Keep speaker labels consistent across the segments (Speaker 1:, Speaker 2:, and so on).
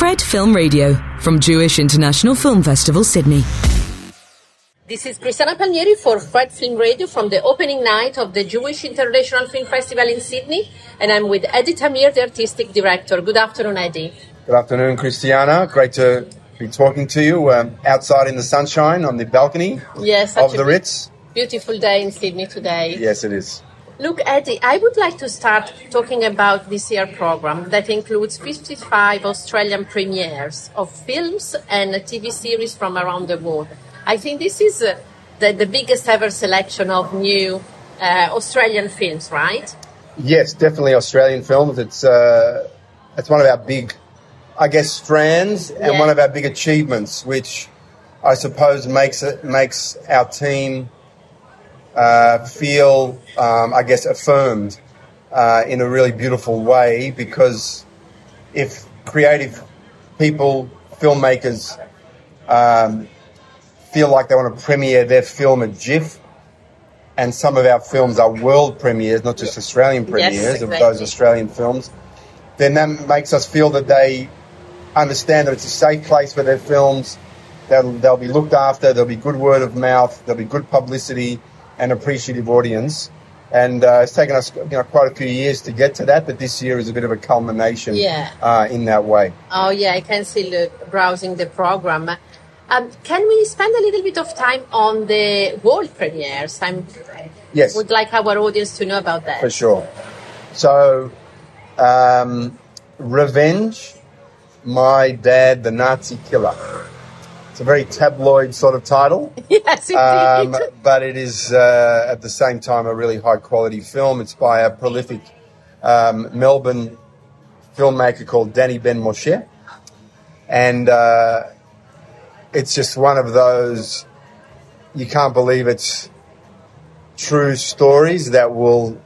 Speaker 1: Fred Film Radio from Jewish International Film Festival, Sydney.
Speaker 2: This is Cristiana Palmieri for Fred Film Radio from the opening night of the Jewish International Film Festival in Sydney, and I'm with Eddie Tamir, the artistic director. Good afternoon, Eddie.
Speaker 3: Good afternoon, Cristiana. Great to be talking to you um, outside in the sunshine on the balcony
Speaker 2: Yes,
Speaker 3: of the Ritz.
Speaker 2: beautiful day in Sydney today.
Speaker 3: Yes, it is.
Speaker 2: Look, Eddie, I would like to start talking about this year program that includes 55 Australian premieres of films and TV series from around the world. I think this is uh, the, the biggest ever selection of new uh, Australian films, right?
Speaker 3: Yes, definitely Australian films. It's uh, it's one of our big, I guess, strands and
Speaker 2: Yeah.
Speaker 3: one of our big achievements, which I suppose makes it makes our team uh, feel, um, I guess, affirmed uh, in a really beautiful way. Because if creative people, filmmakers, um, feel like they want to premiere their film at JIFF, and some of our films are world premieres, not just Australian premieres of
Speaker 2: exactly.
Speaker 3: those Australian films, then that makes us feel that they understand that it's a safe place for their films. They'll, they'll be looked after. There'll be good word of mouth. There'll be good publicity and appreciative audience. And uh, it's taken us you know, quite a few years to get to that, but this year is a bit of a culmination
Speaker 2: Yeah.
Speaker 3: uh, in that way.
Speaker 2: Oh yeah, I can see look, browsing the program. Um, can we spend a little bit of time on the world premieres? I
Speaker 3: Yes.
Speaker 2: would like our audience to know about that.
Speaker 3: For sure. So, um, Revenge, My Dad, the Nazi Killer. It's a very tabloid sort of title,
Speaker 2: yes, indeed.
Speaker 3: um, but it is uh, at the same time a really high quality film. It's by a prolific um, Melbourne filmmaker called Danny Ben Moshe. And uh, it's just one of those, you can't believe it's true stories that will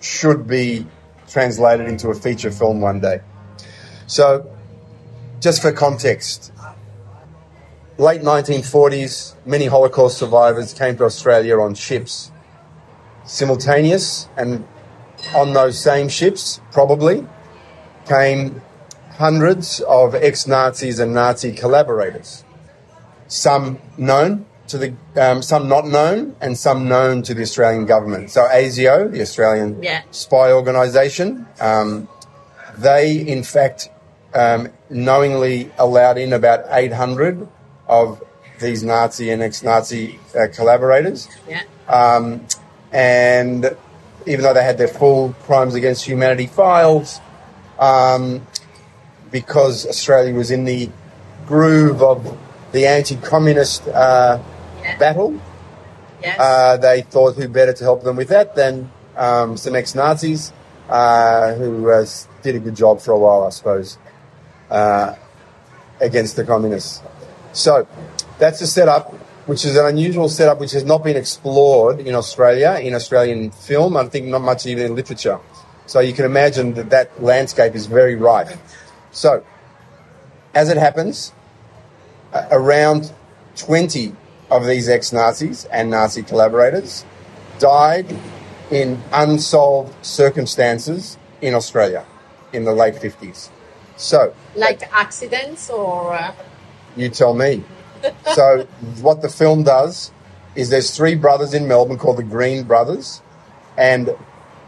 Speaker 3: should be translated into a feature film one day. So, just for context, late 1940s, many Holocaust survivors came to Australia on ships, simultaneous, and on those same ships, probably, came hundreds of ex Nazis and Nazi collaborators. Some known to the, um, some not known, and some known to the Australian government. So ASIO, the Australian
Speaker 2: Yeah.
Speaker 3: spy organisation, um, they in fact um, knowingly allowed in about 800 of these Nazi and ex-Nazi uh, collaborators
Speaker 2: yeah.
Speaker 3: and even though they had their full crimes against humanity files, um, because Australia was in the groove of the anti-communist uh, battle,
Speaker 2: Yes.
Speaker 3: uh, they thought who better to help them with that than um, some ex-Nazis uh, who uh, did a good job for a while, I suppose, uh, against the communists. So that's a setup, which is an unusual setup, which has not been explored in Australia, in Australian film. I think not much even in literature. So you can imagine that that landscape is very ripe. So, as it happens, around 20 of these ex-Nazis and Nazi collaborators died in unsolved circumstances in Australia in the late 50s. So,
Speaker 2: like accidents or. Uh,
Speaker 3: you tell me. so, what the film does is there's three brothers in Melbourne called the Green Brothers, and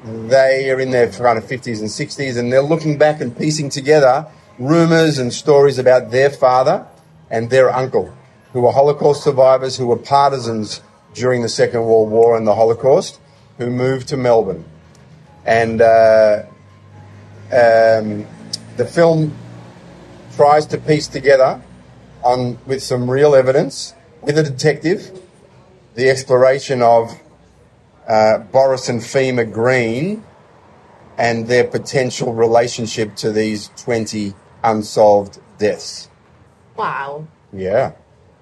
Speaker 3: they are in their kind of 50s and 60s, and they're looking back and piecing together rumours and stories about their father and their uncle, who were Holocaust survivors, who were partisans during the Second World War and the Holocaust, who moved to Melbourne. And uh, um, the film tries to piece together on with some real evidence with a detective the exploration of uh, Boris and Fema Green and their potential relationship to these 20 unsolved deaths.
Speaker 2: wow.
Speaker 3: Yeah.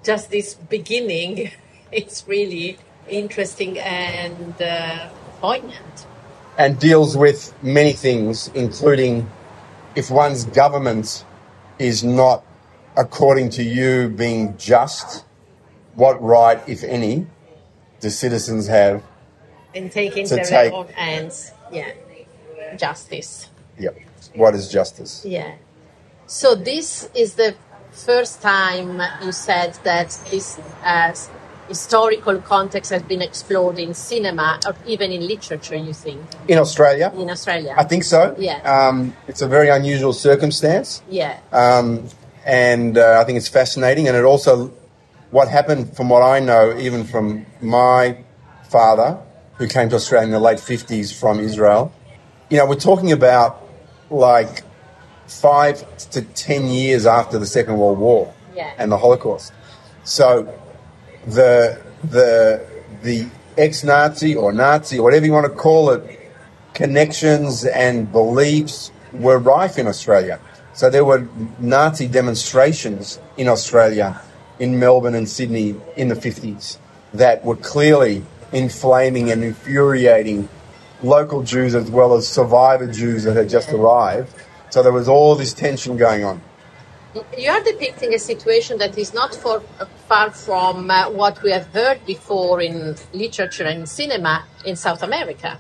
Speaker 2: Just this beginning, it's really interesting and uh, poignant.
Speaker 3: And deals with many things, including if one's government is not, according to you, being just, what right, if any, do citizens have
Speaker 2: And taking
Speaker 3: To
Speaker 2: their
Speaker 3: take-
Speaker 2: own hands. Yeah. Justice.
Speaker 3: Yep. What is justice?
Speaker 2: Yeah. So this is the first time you said that this uh, historical context has been explored in cinema or even in literature. You think
Speaker 3: In Australia,
Speaker 2: in Australia?
Speaker 3: I think so.
Speaker 2: Yeah.
Speaker 3: Um, it's a very unusual circumstance.
Speaker 2: Yeah.
Speaker 3: um, and uh, I think it's fascinating. And it also, what happened, from what I know, even from my father, who came to Australia in the late fifties from Israel, you know, we're talking about like five to ten years after the Second World War
Speaker 2: Yeah.
Speaker 3: and the Holocaust. So the the the ex-Nazi or Nazi or whatever you want to call it connections and beliefs were rife in Australia. So there were Nazi demonstrations in Australia, in Melbourne and Sydney in the 50s that were clearly inflaming and infuriating local Jews as well as survivor Jews that had just arrived. So there was all this tension going on.
Speaker 2: You are depicting a situation that is not for, far from uh, what we have heard before in literature and cinema in South America,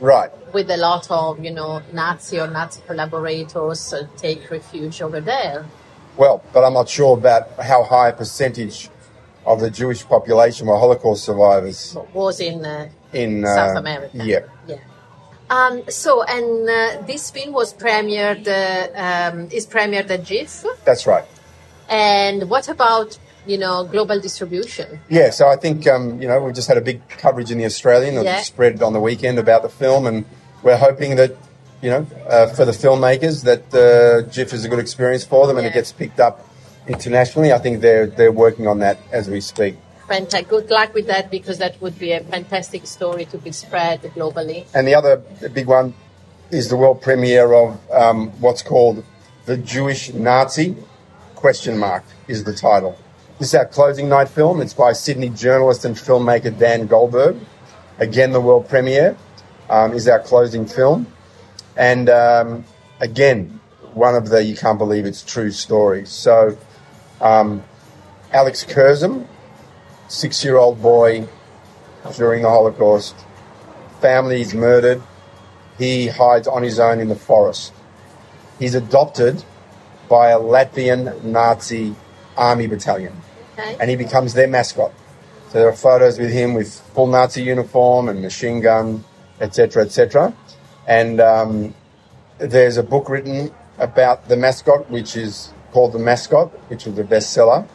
Speaker 3: Right.
Speaker 2: with a lot of, you know, Nazi or Nazi collaborators uh, take refuge over there.
Speaker 3: Well, but I'm not sure about how high a percentage of the Jewish population were Holocaust survivors
Speaker 2: Was in uh,
Speaker 3: in uh,
Speaker 2: South America.
Speaker 3: Yeah.
Speaker 2: Yeah. Um, so, and uh, this film was premiered, uh, um, is premiered at JIFF.
Speaker 3: That's right.
Speaker 2: And what about, you know, global distribution?
Speaker 3: Yeah, so I think um, you know we just had a big coverage in the Australian that
Speaker 2: Yeah.
Speaker 3: spread on the weekend about the film, and we're hoping that you know uh, for the filmmakers that uh, JIFF is a good experience for them, and it gets picked up internationally. I think they're they're working on that as we speak.
Speaker 2: Fantastic. Good luck with that because that would be a fantastic story to be spread globally.
Speaker 3: And the other big one is the world premiere of um, what's called the Jewish Nazi question mark is the title. This is our closing night film. It's by Sydney journalist and filmmaker Dan Goldberg. Again, the world premiere um, is our closing film, and um, again, one of the you can't believe it's true stories. So, um, Alex Kurzem, six-year-old boy during the Holocaust, family is murdered. He hides on his own in the forest. He's adopted by a Latvian Nazi army battalion,
Speaker 2: Okay.
Speaker 3: and he becomes their mascot. So there are photos with him with full Nazi uniform and machine gun, etc., etc. And um, there's a book written about the mascot, which is called The Mascot, which was a bestseller.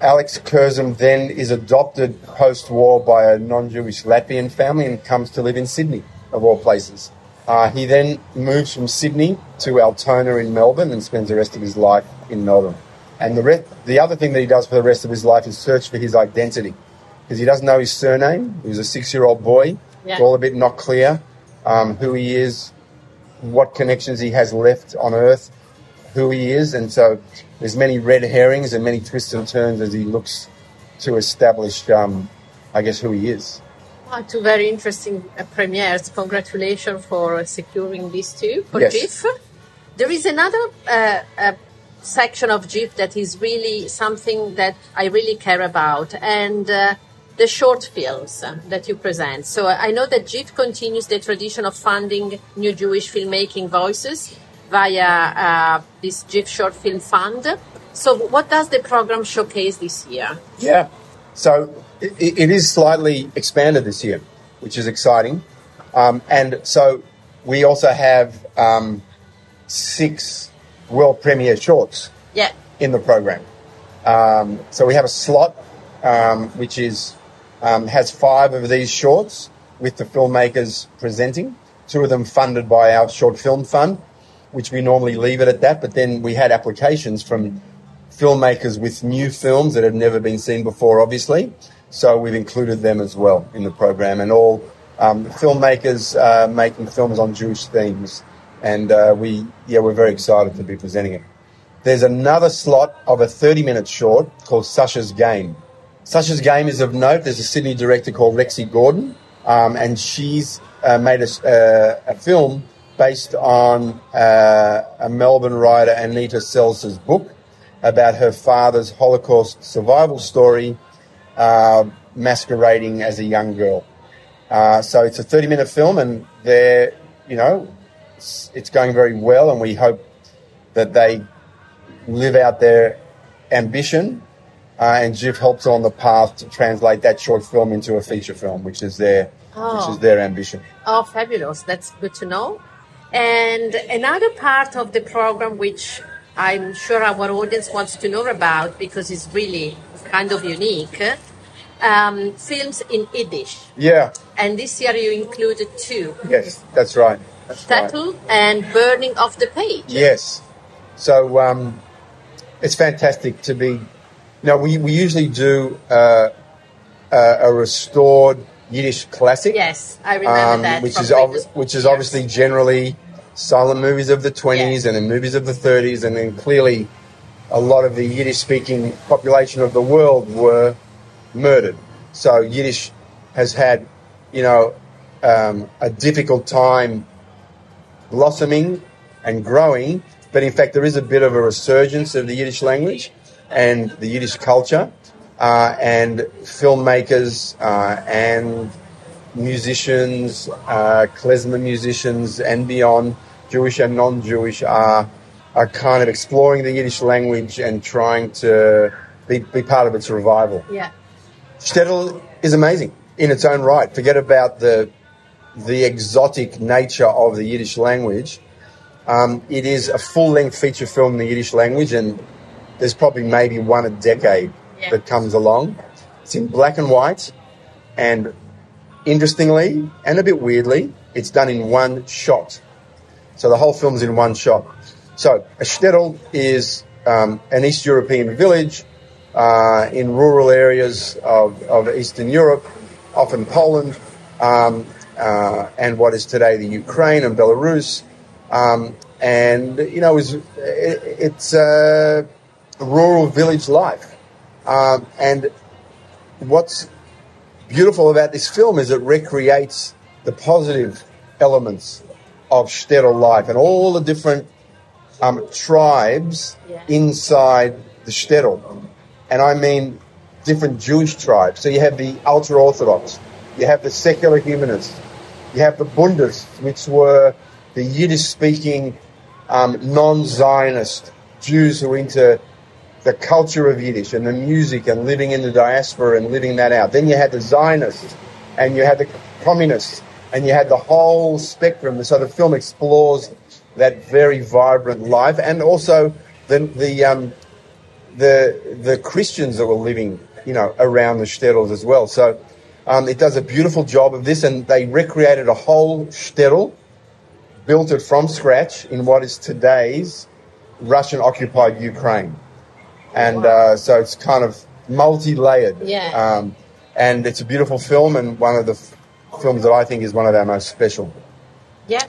Speaker 3: Alex Kurzem then is adopted post-war by a non-Jewish Latvian family and comes to live in Sydney, of all places. Uh, he then moves from Sydney to Altona in Melbourne and spends the rest of his life in Melbourne. And the, re- the other thing that he does for the rest of his life is search for his identity because he doesn't know his surname. He was a six-year-old boy.
Speaker 2: Yeah.
Speaker 3: It's all a bit not clear um, who he is, what connections he has left on Earth, who he is, and so there's many red herrings and many twists and turns as he looks to establish, um, I guess, who he is.
Speaker 2: Ah, two very interesting uh, premieres. Congratulations for uh, securing these two for
Speaker 3: Yes.
Speaker 2: JIFF. There is another uh, uh, section of JIFF that is really something that I really care about, and uh, the short films uh, that you present. So I know that JIFF continues the tradition of funding new Jewish filmmaking voices via uh, this JIFF Short Film Fund. So what does the program showcase this year?
Speaker 3: Yeah. So it, it is slightly expanded this year, which is exciting. Um, and so we also have um, six world premiere shorts
Speaker 2: Yeah.
Speaker 3: in the program. Um, so we have a slot um, which is um, has five of these shorts with the filmmakers presenting. Two of them funded by our short film fund, which we normally leave it at that. But then we had applications from filmmakers with new films that have never been seen before, obviously. So we've included them as well in the program, and all um, filmmakers uh, making films on Jewish themes. And uh, we, yeah, we're very excited to be presenting it. There's another slot of a 30 minute short called Sasha's Game. Sasha's Game is of note. There's a Sydney director called Rexy Gordon, um, and she's uh, made a, uh, a film based on uh, a Melbourne writer, Anita Seltzer's book about her father's Holocaust survival story, uh, masquerading as a young girl. Uh, so it's a 30 minute film, and they're, you know, it's, it's going very well, and we hope that they live out their ambition, uh, and JIFF helps on the path to translate that short film into a feature film, which is their which is their ambition.
Speaker 2: Oh, fabulous. That's good to know. And another part of the program, which I'm sure our audience wants to know about because it's really kind of unique, um, films in Yiddish.
Speaker 3: Yeah.
Speaker 2: And this year you included two
Speaker 3: Yes, that's right. That's right.
Speaker 2: And Burning Off the Page.
Speaker 3: Yes. So um, it's fantastic to be. Know, we, we usually do uh, a, a restored Yiddish classic.
Speaker 2: Yes, I remember
Speaker 3: um,
Speaker 2: that.
Speaker 3: which is which is obviously generally silent movies of the 20s
Speaker 2: Yes.
Speaker 3: and then movies of the 30s, and then clearly a lot of the Yiddish speaking population of the world were murdered. So Yiddish has had, you know, um, a difficult time blossoming and growing, but in fact, there is a bit of a resurgence of the Yiddish language and the Yiddish culture, uh, and filmmakers uh, and musicians, uh, klezmer musicians, and beyond, Jewish and non-Jewish, are are kind of exploring the Yiddish language and trying to be, be part of its revival.
Speaker 2: Yeah.
Speaker 3: SHTTL is amazing in its own right. Forget about the the exotic nature of the Yiddish language. Um, it is a full length feature film in the Yiddish language, and there's probably maybe one a decade
Speaker 2: Yeah.
Speaker 3: that comes along. It's in black and white, and interestingly and a bit weirdly, it's done in one shot. So the whole film's in one shot. So a shtetl is um, an East European village uh, in rural areas of, of Eastern Europe, often Poland, um, uh, and what is today the Ukraine and Belarus. Um, and you know, it's, it, it's uh, rural village life. Um, and what's beautiful about this film is it recreates the positive elements of shtetl life and all the different um, tribes
Speaker 2: Yeah.
Speaker 3: inside the shtetl. And I mean different Jewish tribes. So you have the ultra Orthodox, you have the secular humanists, you have the Bundists, which were the Yiddish speaking um, non Zionist Jews who were into the culture of Yiddish and the music and living in the diaspora and living that out. Then you had the Zionists and you had the communists and you had the whole spectrum. So the film explores that very vibrant life and also the the um, the the Christians that were living, you know, around the shtetls as well. So um, it does a beautiful job of this, and they recreated a whole shtetl, built it from scratch in what is today's Russian occupied Ukraine, and uh, so it's kind of multi-layered.
Speaker 2: Yeah.
Speaker 3: Um, and it's a beautiful film, and one of the f- films that I think is one of our most special.
Speaker 2: Yeah.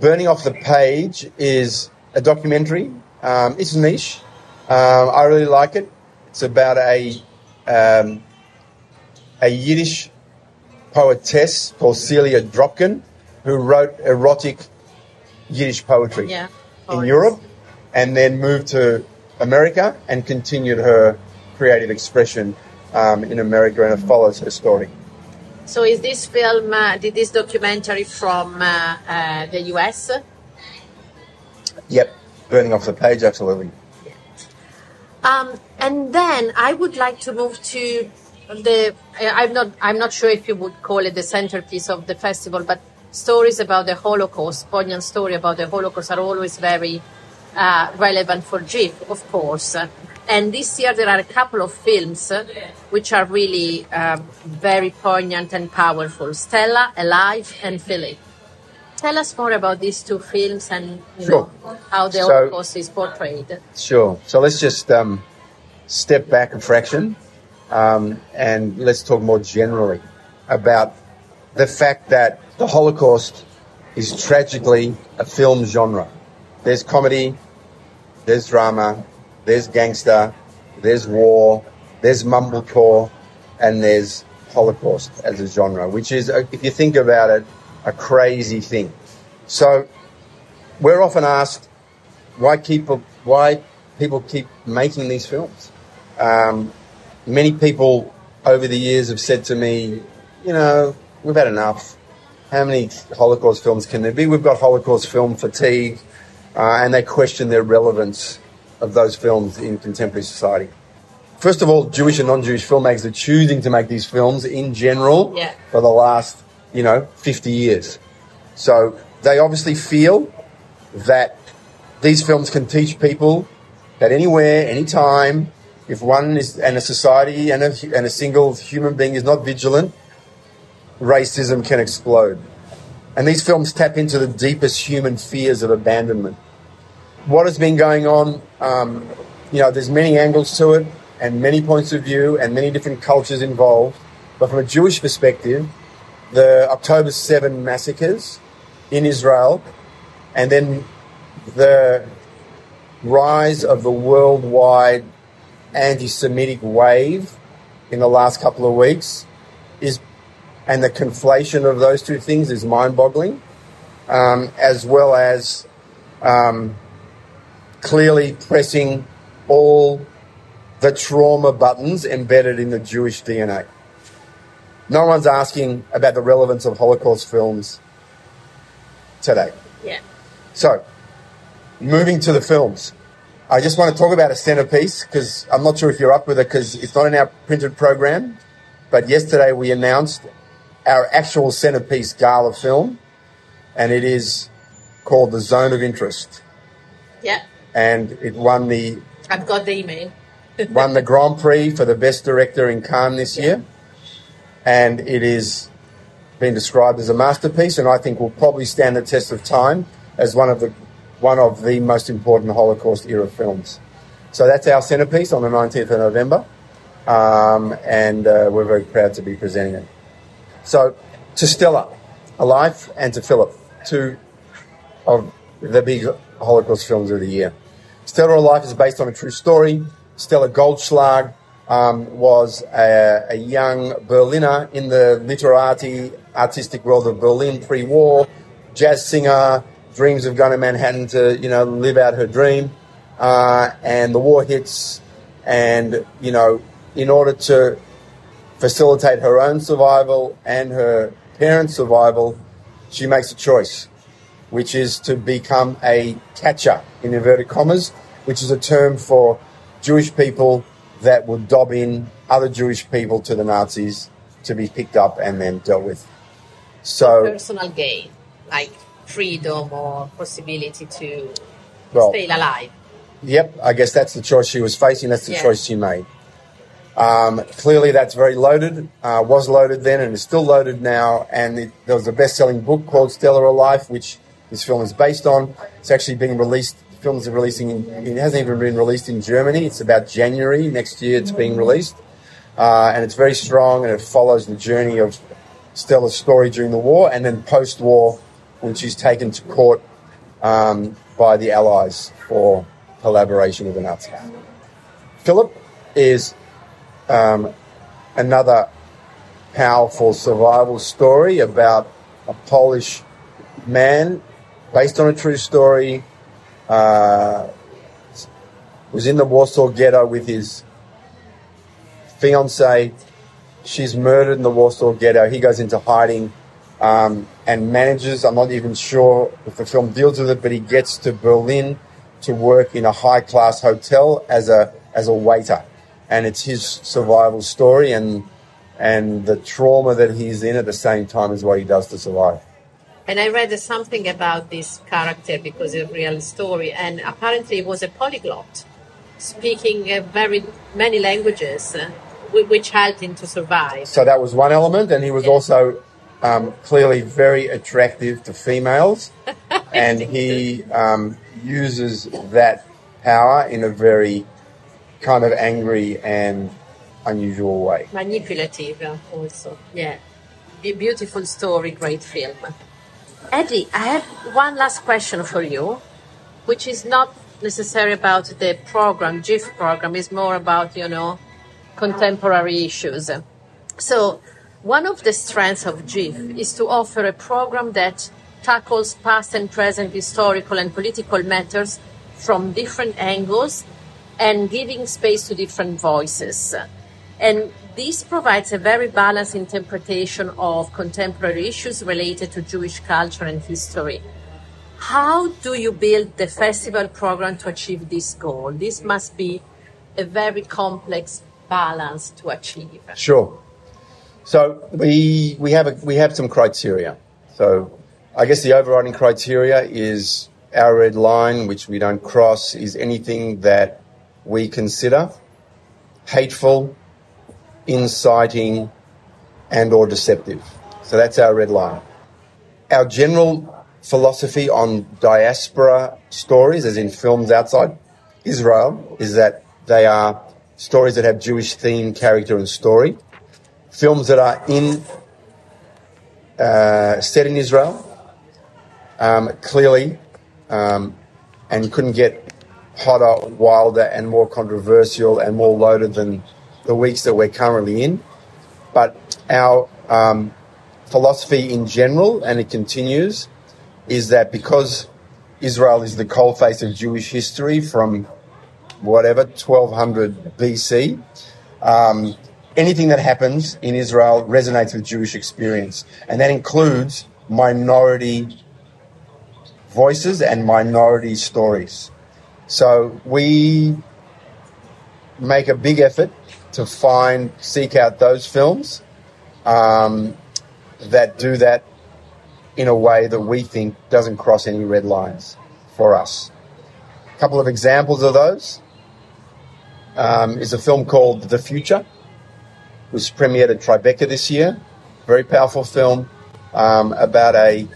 Speaker 3: Burning Off the Page is a documentary. Um, it's niche. Um, I really like it. It's about a um, a Yiddish poetess called Celia Dropkin who wrote erotic Yiddish poetry
Speaker 2: Yeah.
Speaker 3: in Europe and then moved to America and continued her creative expression um, in America and it follows her story.
Speaker 2: So is this film, uh, did this documentary from uh, uh, the US?
Speaker 3: Yep, Burning Off the Page, absolutely.
Speaker 2: Um, and then I would like to move to the. I'm not. I'm not sure if you would call it the centerpiece of the festival, but stories about the Holocaust, poignant story about the Holocaust, are always very uh, relevant for JIFF, of course. And this year there are a couple of films uh, which are really um, very poignant and powerful. Stella, A Life, and Filip. Tell us more about these two films and you
Speaker 3: Sure.
Speaker 2: know, how the
Speaker 3: So-
Speaker 2: Holocaust is portrayed.
Speaker 3: Sure. So let's just um, step back a fraction um, and let's talk more generally about the fact that the Holocaust is tragically a film genre. There's comedy, there's drama, there's gangster, there's war, there's mumblecore, and there's Holocaust as a genre, which is, uh, if you think about it, a crazy thing. So we're often asked, why keep why people keep making these films. Um, many people over the years have said to me, you know, we've had enough. How many Holocaust films can there be? We've got Holocaust film fatigue, uh, and they question their relevance of those films in contemporary society. First of all, Jewish and non-Jewish filmmakers are choosing to make these films in general
Speaker 2: Yeah.
Speaker 3: for the last, you know, 50 years. So they obviously feel that these films can teach people that anywhere, anytime, if one is, and a society and a, and a single human being is not vigilant, racism can explode. And these films tap into the deepest human fears of abandonment. What has been going on, um, you know, there's many angles to it and many points of view and many different cultures involved. But from a Jewish perspective, the October 7 massacres in Israel and then the rise of the worldwide anti Semitic wave in the last couple of weeks is, and the conflation of those two things is mind boggling, um, as well as um, clearly pressing all the trauma buttons embedded in the Jewish DNA. No one's asking about the relevance of Holocaust films today.
Speaker 2: Yeah.
Speaker 3: So, moving to the films. I just want to talk about a centerpiece because I'm not sure if you're up with it because it's not in our printed program. But yesterday we announced our actual centerpiece gala film, and it is called The Zone of Interest.
Speaker 2: Yeah.
Speaker 3: And it won the
Speaker 2: I've got the email.
Speaker 3: won the Grand Prix for the best director in Cannes this year, and it is been described as a masterpiece, and I think will probably stand the test of time as one of the one of the most important Holocaust era films. So that's our centerpiece on the 19th of November, um, and uh, we're very proud to be presenting it. So to Stella, A Life, and to Filip, two of the big Holocaust films of the year. Stella. A Life is based on a true story. Stella Goldschlag um, was a, a young Berliner in the literati artistic world of Berlin pre-war, jazz singer, dreams of going to Manhattan to you know live out her dream, uh, and the war hits, and you know in order to facilitate her own survival and her parents' survival, she makes a choice which is to become a catcher, in inverted commas, which is a term for Jewish people that would dob in other Jewish people to the Nazis to be picked up and then dealt with. So,
Speaker 2: Personal gain, like freedom or possibility to
Speaker 3: well,
Speaker 2: stay alive.
Speaker 3: yep, I guess that's the choice she was facing, that's the
Speaker 2: Yeah.
Speaker 3: choice she made. Um, clearly, that's very loaded, uh, was loaded then, and is still loaded now. And it, there was a best selling book called Stella. A Life, which this film is based on. It's actually being released. The film is releasing. In, it hasn't even been released in Germany. It's about January next year. It's being released, uh, and it's very strong. And it follows the journey of Stella's story during the war, and then post-war, when she's taken to court um, by the Allies for collaboration with the Nazis. Filip is um, another powerful survival story about a Polish man based on a true story. Uh, was in the Warsaw Ghetto with his fiancee. She's murdered in the Warsaw Ghetto. He goes into hiding um, and manages. I'm not even sure if the film deals with it, but he gets to Berlin to work in a high class hotel as a as a waiter, and it's his survival story and and the trauma that he's in at the same time as what he does to survive.
Speaker 2: And I read something about this character because it's a real story, and apparently he was a polyglot, speaking uh, very many languages, uh, which helped him to survive.
Speaker 3: So that was one element, and he was
Speaker 2: Yeah.
Speaker 3: also um, clearly very attractive to females, and he um, uses that power in a very kind of angry and unusual way.
Speaker 2: Manipulative uh, also, yeah. Be- beautiful story, great film. Eddie, I have one last question for you, which is not necessarily about the program, JIFF program, it's more about, you know, contemporary issues. So, one of the strengths of JIFF is to offer a program that tackles past and present historical and political matters from different angles and giving space to different voices. And this provides a very balanced interpretation of contemporary issues related to Jewish culture and history. How do you build the festival program to achieve this goal? This must be a very complex balance to achieve.
Speaker 3: Sure. So we we have a, we have some criteria. So I guess the overriding criteria is our red line, which we don't cross, is anything that we consider hateful, inciting, and or deceptive. So that's our red line. Our general philosophy on diaspora stories, as in films outside Israel, is that they are stories that have Jewish theme, character, and story. Films that are in uh, set in Israel, um, clearly, um, and couldn't get hotter, wilder, and more controversial and more loaded than the weeks that we're currently in. But our um, philosophy in general, and it continues, is that because Israel is the coalface of Jewish history from whatever 1200 BC, um, anything that happens in Israel resonates with Jewish experience, and that includes minority voices and minority stories. So we make a big effort to find, seek out those films um, that do that in a way that we think doesn't cross any red lines for us. A couple of examples of those um, is a film called The Future, which premiered at Tribeca this year. Very powerful film um, about a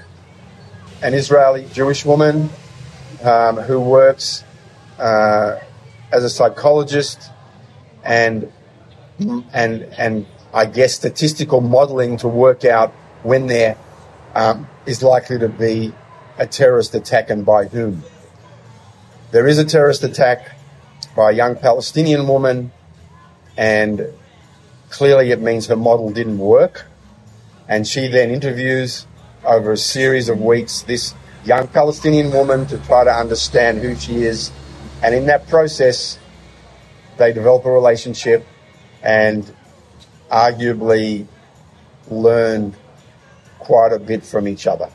Speaker 3: an Israeli Jewish woman um, who works uh, as a psychologist and and and I guess statistical modelling to work out when there um, is likely to be a terrorist attack and by whom. There is a terrorist attack by a young Palestinian woman, and clearly it means her model didn't work. And she then interviews over a series of weeks this young Palestinian woman to try to understand who she is. And in that process, they develop a relationship and arguably learn quite a bit from each other.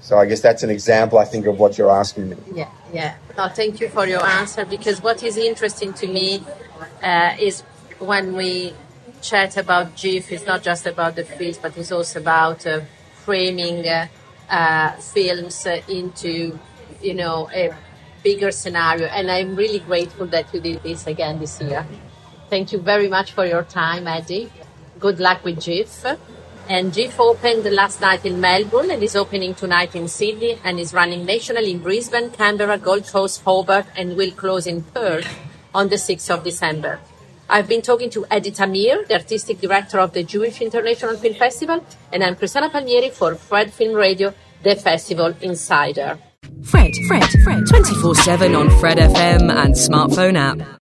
Speaker 3: So I guess that's an example, I think, of what you're asking me.
Speaker 2: Yeah, yeah. No, thank you for your answer because what is interesting to me uh, is when we chat about JIFF, it's not just about the films, but it's also about uh, framing uh, uh films uh, into, you know, a bigger scenario. And I'm really grateful that you did this again this year. Thank you very much for your time, Eddie. Good luck with JIFF. And JIFF opened last night in Melbourne and is opening tonight in Sydney and is running nationally in Brisbane, Canberra, Gold Coast, Hobart, and will close in Perth on the 6th of December. I've been talking to Eddie Tamir, the artistic director of the Jewish International Film Festival, and I'm Cristiana Palmieri for Fred Film Radio, the Festival Insider.
Speaker 1: Fred, Fred, Fred, 24 7 on Fred FM and smartphone app.